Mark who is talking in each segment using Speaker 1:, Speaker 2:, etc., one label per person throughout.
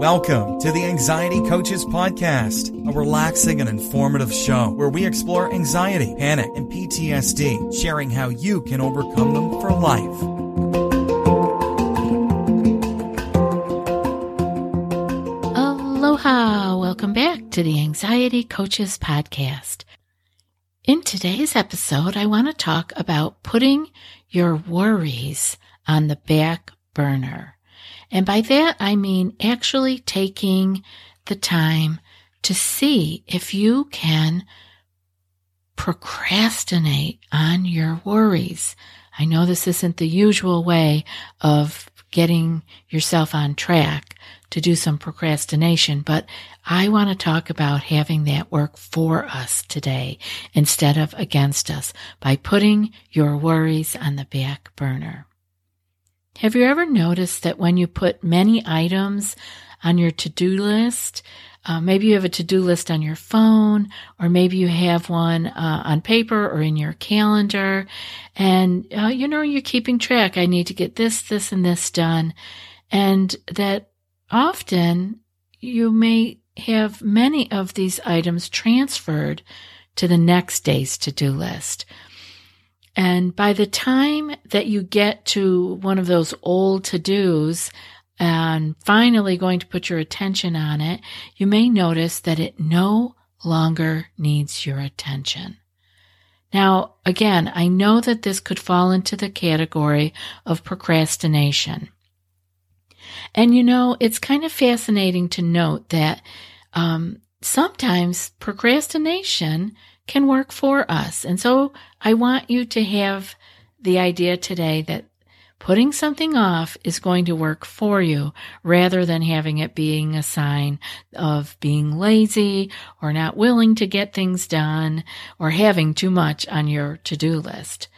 Speaker 1: Welcome to the Anxiety Coaches Podcast, a relaxing and informative show where we explore anxiety, panic, and PTSD, sharing how you can overcome them for life.
Speaker 2: Aloha! Welcome back to the Anxiety Coaches Podcast. In today's episode, I want to talk about putting your worries on the back burner. And by that, I mean actually taking the time to see if you can procrastinate on your worries. I know this isn't the usual way of getting yourself on track to do some procrastination, but I want to talk about having that work for us today instead of against us by putting your worries on the back burner. Have you ever noticed that when you put many items on your to-do list, uh, maybe you have a to-do list on your phone, or maybe you have one uh, on paper or in your calendar, and uh, you know you're keeping track. I need to get this, this, and this done, and that often you may have many of these items transferred to the next day's to-do list. And by the time that you get to one of those old to dos and finally going to put your attention on it, you may notice that it no longer needs your attention. Now, again, I know that this could fall into the category of procrastination. And you know, it's kind of fascinating to note that um, sometimes procrastination can work for us. And so I want you to have the idea today that putting something off is going to work for you rather than having it being a sign of being lazy or not willing to get things done or having too much on your to-do list.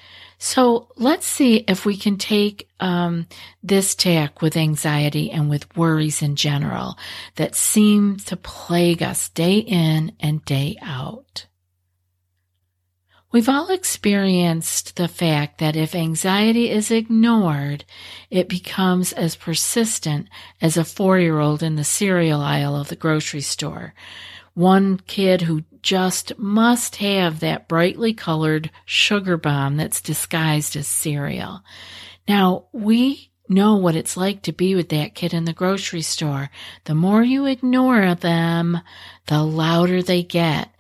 Speaker 2: So let's see if we can take um, this tack with anxiety and with worries in general that seem to plague us day in and day out. We've all experienced the fact that if anxiety is ignored, it becomes as persistent as a four year old in the cereal aisle of the grocery store. One kid who just must have that brightly colored sugar bomb that's disguised as cereal. Now, we know what it's like to be with that kid in the grocery store. The more you ignore them, the louder they get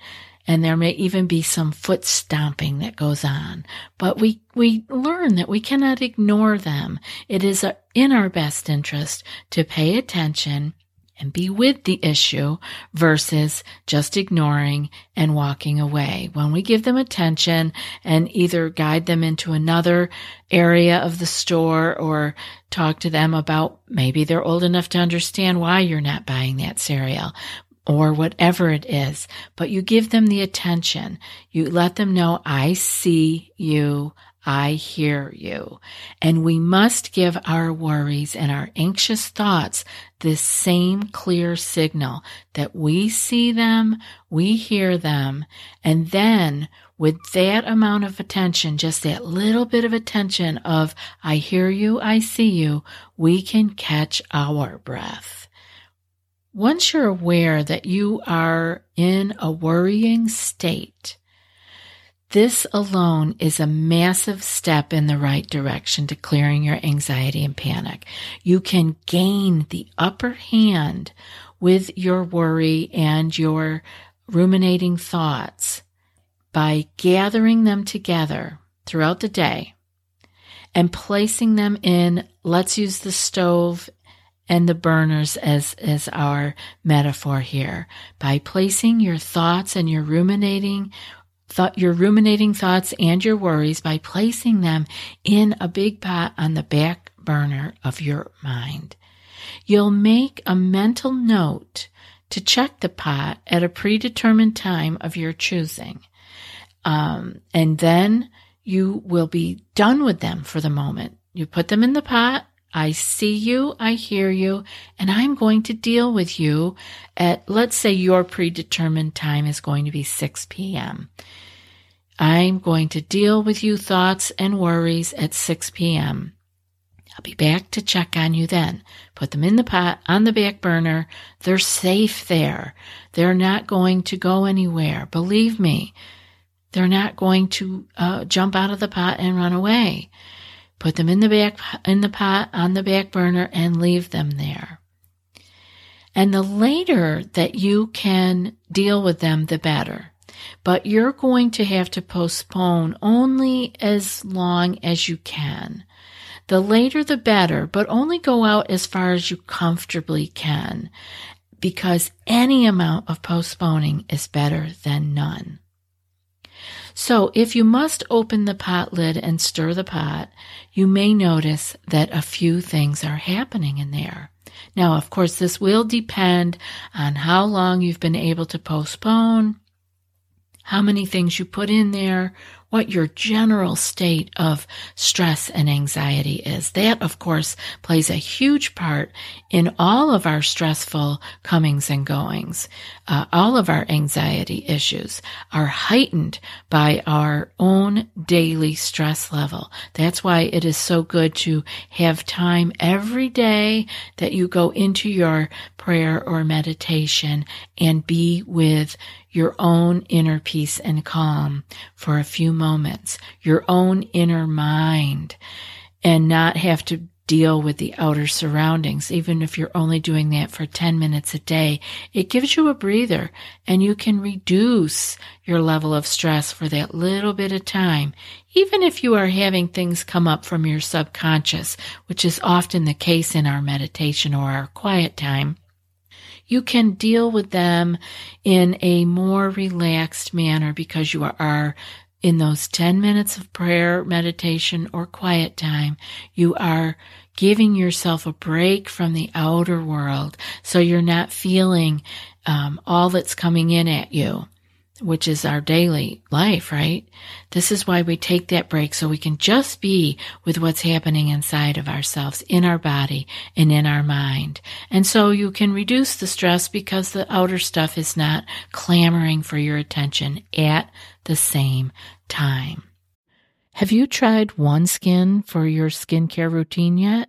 Speaker 2: and there may even be some foot stomping that goes on. But we, we learn that we cannot ignore them. It is uh, in our best interest to pay attention and be with the issue versus just ignoring and walking away. When we give them attention and either guide them into another area of the store or talk to them about maybe they're old enough to understand why you're not buying that cereal or whatever it is, but you give them the attention. You let them know, I see you. I hear you. And we must give our worries and our anxious thoughts this same clear signal that we see them, we hear them, and then with that amount of attention, just that little bit of attention of I hear you, I see you, we can catch our breath. Once you're aware that you are in a worrying state, this alone is a massive step in the right direction to clearing your anxiety and panic. You can gain the upper hand with your worry and your ruminating thoughts by gathering them together throughout the day and placing them in, let's use the stove and the burners as, as our metaphor here. By placing your thoughts and your ruminating thought your ruminating thoughts and your worries by placing them in a big pot on the back burner of your mind. You'll make a mental note to check the pot at a predetermined time of your choosing. Um, and then you will be done with them for the moment. You put them in the pot. I see you, I hear you, and I'm going to deal with you at, let's say your predetermined time is going to be 6 p.m. I'm going to deal with you thoughts and worries at 6 p.m. I'll be back to check on you then. Put them in the pot on the back burner. They're safe there. They're not going to go anywhere. Believe me, they're not going to uh, jump out of the pot and run away. Put them in the back in the pot on the back burner and leave them there. And the later that you can deal with them, the better. But you're going to have to postpone only as long as you can. The later the better, but only go out as far as you comfortably can because any amount of postponing is better than none. So if you must open the pot lid and stir the pot, you may notice that a few things are happening in there. Now, of course, this will depend on how long you've been able to postpone, how many things you put in there, what your general state of stress and anxiety is. That, of course, plays a huge part in all of our stressful comings and goings. Uh, all of our anxiety issues are heightened by our own daily stress level. That's why it is so good to have time every day that you go into your prayer or meditation and be with your own inner peace and calm for a few moments, your own inner mind, and not have to deal with the outer surroundings, even if you're only doing that for 10 minutes a day. It gives you a breather and you can reduce your level of stress for that little bit of time, even if you are having things come up from your subconscious, which is often the case in our meditation or our quiet time you can deal with them in a more relaxed manner because you are in those 10 minutes of prayer, meditation, or quiet time, you are giving yourself a break from the outer world. So you're not feeling um, all that's coming in at you which is our daily life, right? This is why we take that break so we can just be with what's happening inside of ourselves, in our body and in our mind. And so you can reduce the stress because the outer stuff is not clamoring for your attention at the same time. Have you tried OneSkin for your skincare routine yet?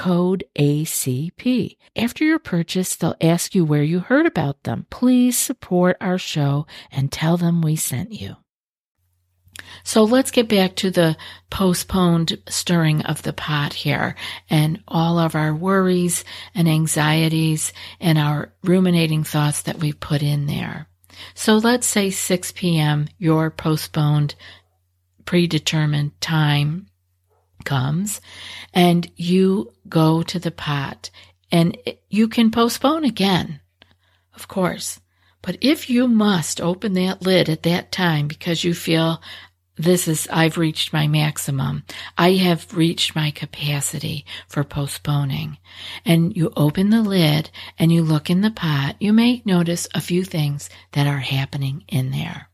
Speaker 2: code ACP. After your purchase, they'll ask you where you heard about them. Please support our show and tell them we sent you. So let's get back to the postponed stirring of the pot here and all of our worries and anxieties and our ruminating thoughts that we put in there. So let's say 6 p.m., your postponed predetermined time comes and you go to the pot and you can postpone again, of course, But if you must open that lid at that time because you feel this is, I've reached my maximum. I have reached my capacity for postponing. And you open the lid and you look in the pot, you may notice a few things that are happening in there.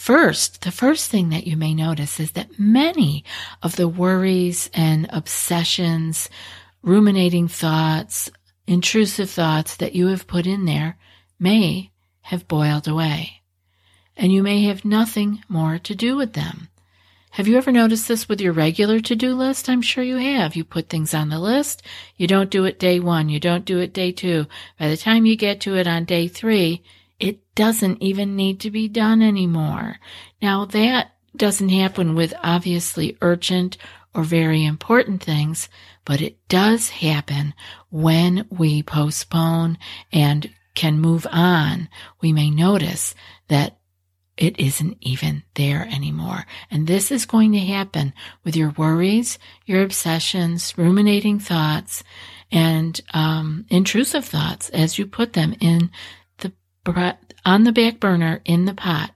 Speaker 2: First, the first thing that you may notice is that many of the worries and obsessions, ruminating thoughts, intrusive thoughts that you have put in there may have boiled away and you may have nothing more to do with them. Have you ever noticed this with your regular to do list? I'm sure you have. You put things on the list. You don't do it day one. You don't do it day two. By the time you get to it on day three, it doesn't even need to be done anymore. Now that doesn't happen with obviously urgent or very important things, but it does happen when we postpone and can move on. We may notice that it isn't even there anymore. And this is going to happen with your worries, your obsessions, ruminating thoughts, and um, intrusive thoughts as you put them in on the back burner in the pot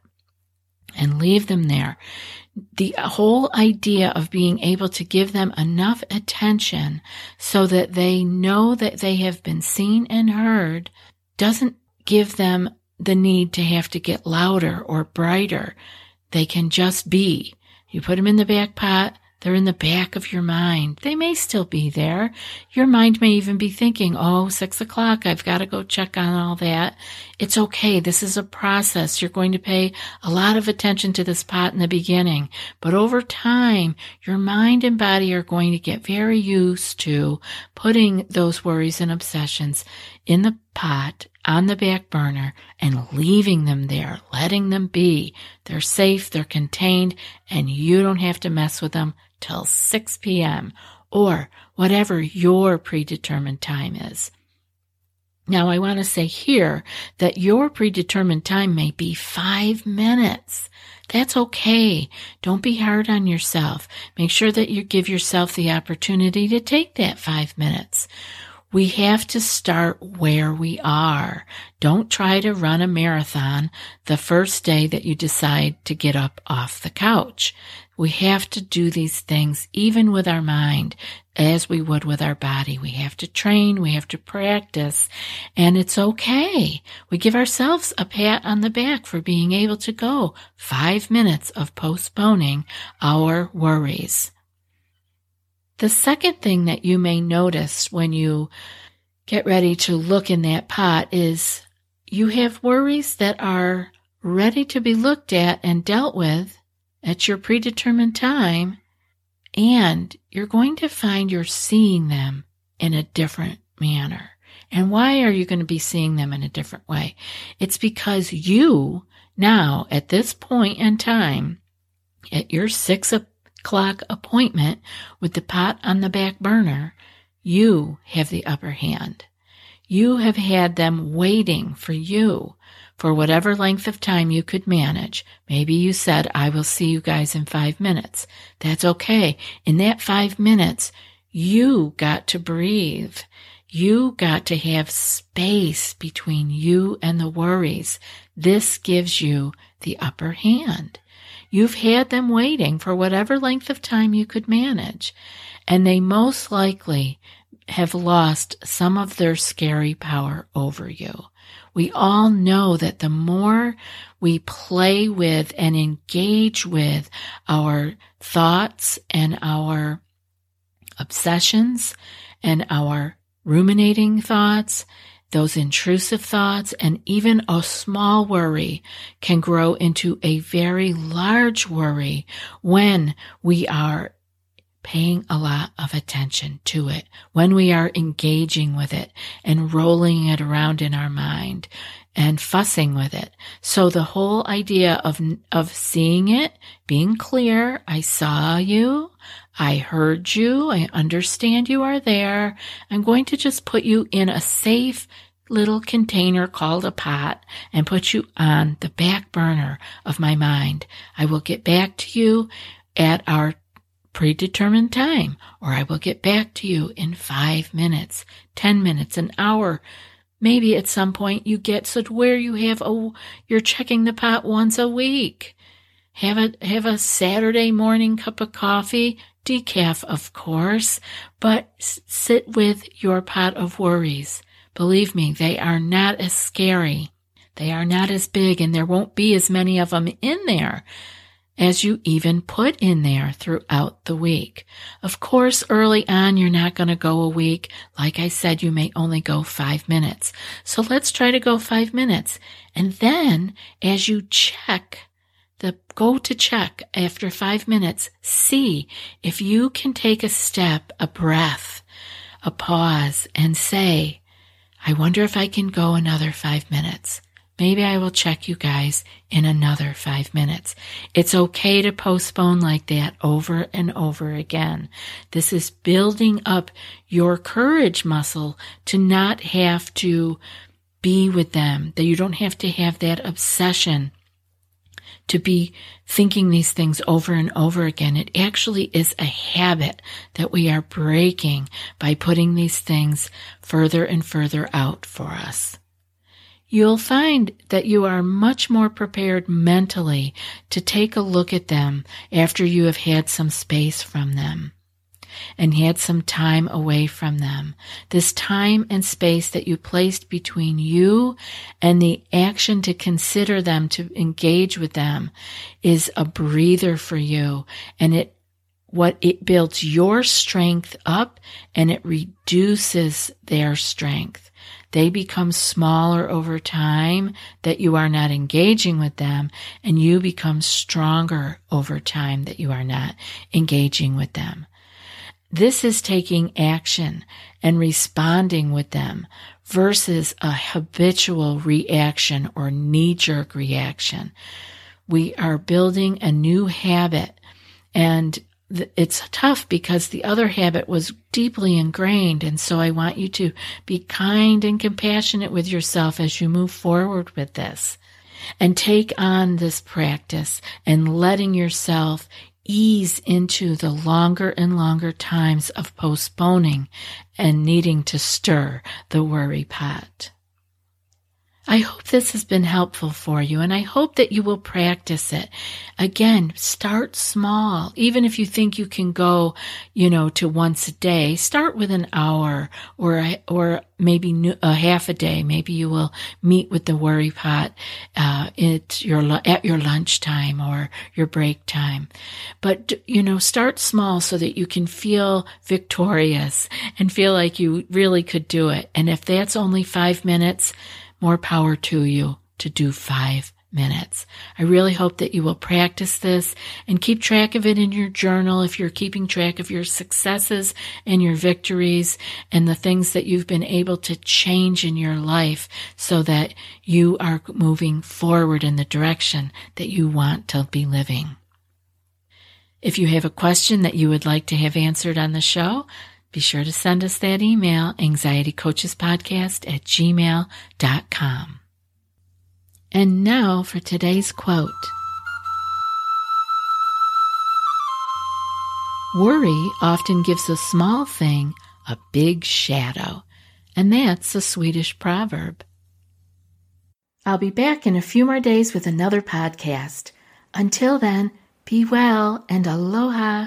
Speaker 2: and leave them there. The whole idea of being able to give them enough attention so that they know that they have been seen and heard doesn't give them the need to have to get louder or brighter. They can just be. You put them in the back pot, they're in the back of your mind. They may still be there. Your mind may even be thinking, oh, six o'clock, I've got to go check on all that. It's okay. This is a process. You're going to pay a lot of attention to this pot in the beginning, but over time, your mind and body are going to get very used to putting those worries and obsessions in the pot on the back burner and leaving them there, letting them be. They're safe, they're contained, and you don't have to mess with them till 6 p.m. or whatever your predetermined time is. Now, I want to say here that your predetermined time may be five minutes. That's okay. Don't be hard on yourself. Make sure that you give yourself the opportunity to take that five minutes. We have to start where we are. Don't try to run a marathon the first day that you decide to get up off the couch. We have to do these things even with our mind as we would with our body. We have to train, we have to practice, and it's okay. We give ourselves a pat on the back for being able to go five minutes of postponing our worries. The second thing that you may notice when you get ready to look in that pot is you have worries that are ready to be looked at and dealt with at your predetermined time, and you're going to find you're seeing them in a different manner. And why are you going to be seeing them in a different way? It's because you now, at this point in time, at your six o'clock appointment with the pot on the back burner, you have the upper hand. You have had them waiting for you for whatever length of time you could manage. Maybe you said, I will see you guys in five minutes. That's okay. In that five minutes, you got to breathe. You got to have space between you and the worries. This gives you the upper hand. You've had them waiting for whatever length of time you could manage, and they most likely have lost some of their scary power over you. We all know that the more we play with and engage with our thoughts and our obsessions and our ruminating thoughts, those intrusive thoughts, and even a small worry can grow into a very large worry when we are paying a lot of attention to it, when we are engaging with it and rolling it around in our mind and fussing with it. So the whole idea of, of seeing it, being clear, I saw you, I heard you, I understand you are there. I'm going to just put you in a safe little container called a pot and put you on the back burner of my mind. I will get back to you at our predetermined time, or I will get back to you in five minutes, 10 minutes, an hour, Maybe at some point you get so where you have a, you're checking the pot once a week. Have a, have a Saturday morning cup of coffee, decaf, of course, but sit with your pot of worries. Believe me, they are not as scary. They are not as big and there won't be as many of them in there as you even put in there throughout the week. Of course, early on, you're not going to go a week. Like I said, you may only go five minutes. So let's try to go five minutes. And then as you check the go to check after five minutes, see if you can take a step, a breath, a pause and say, I wonder if I can go another five minutes. Maybe I will check you guys in another five minutes. It's okay to postpone like that over and over again. This is building up your courage muscle to not have to be with them, that you don't have to have that obsession to be thinking these things over and over again. It actually is a habit that we are breaking by putting these things further and further out for us you'll find that you are much more prepared mentally to take a look at them after you have had some space from them and he had some time away from them. This time and space that you placed between you and the action to consider them, to engage with them is a breather for you and it what it builds your strength up and it reduces their strength. They become smaller over time that you are not engaging with them and you become stronger over time that you are not engaging with them. This is taking action and responding with them versus a habitual reaction or knee jerk reaction. We are building a new habit and it's tough because the other habit was deeply ingrained. And so I want you to be kind and compassionate with yourself as you move forward with this and take on this practice and letting yourself ease into the longer and longer times of postponing and needing to stir the worry pot. I hope this has been helpful for you and I hope that you will practice it. Again, start small. Even if you think you can go, you know, to once a day, start with an hour or, or maybe a half a day. Maybe you will meet with the worry pot, uh, at your, at your lunchtime or your break time. But, you know, start small so that you can feel victorious and feel like you really could do it. And if that's only five minutes, more power to you to do five minutes. I really hope that you will practice this and keep track of it in your journal if you're keeping track of your successes and your victories and the things that you've been able to change in your life so that you are moving forward in the direction that you want to be living. If you have a question that you would like to have answered on the show, be sure to send us that email, anxietycoachespodcast at gmail.com. And now for today's quote. Worry often gives a small thing a big shadow, and that's a Swedish proverb. I'll be back in a few more days with another podcast. Until then, be well and aloha.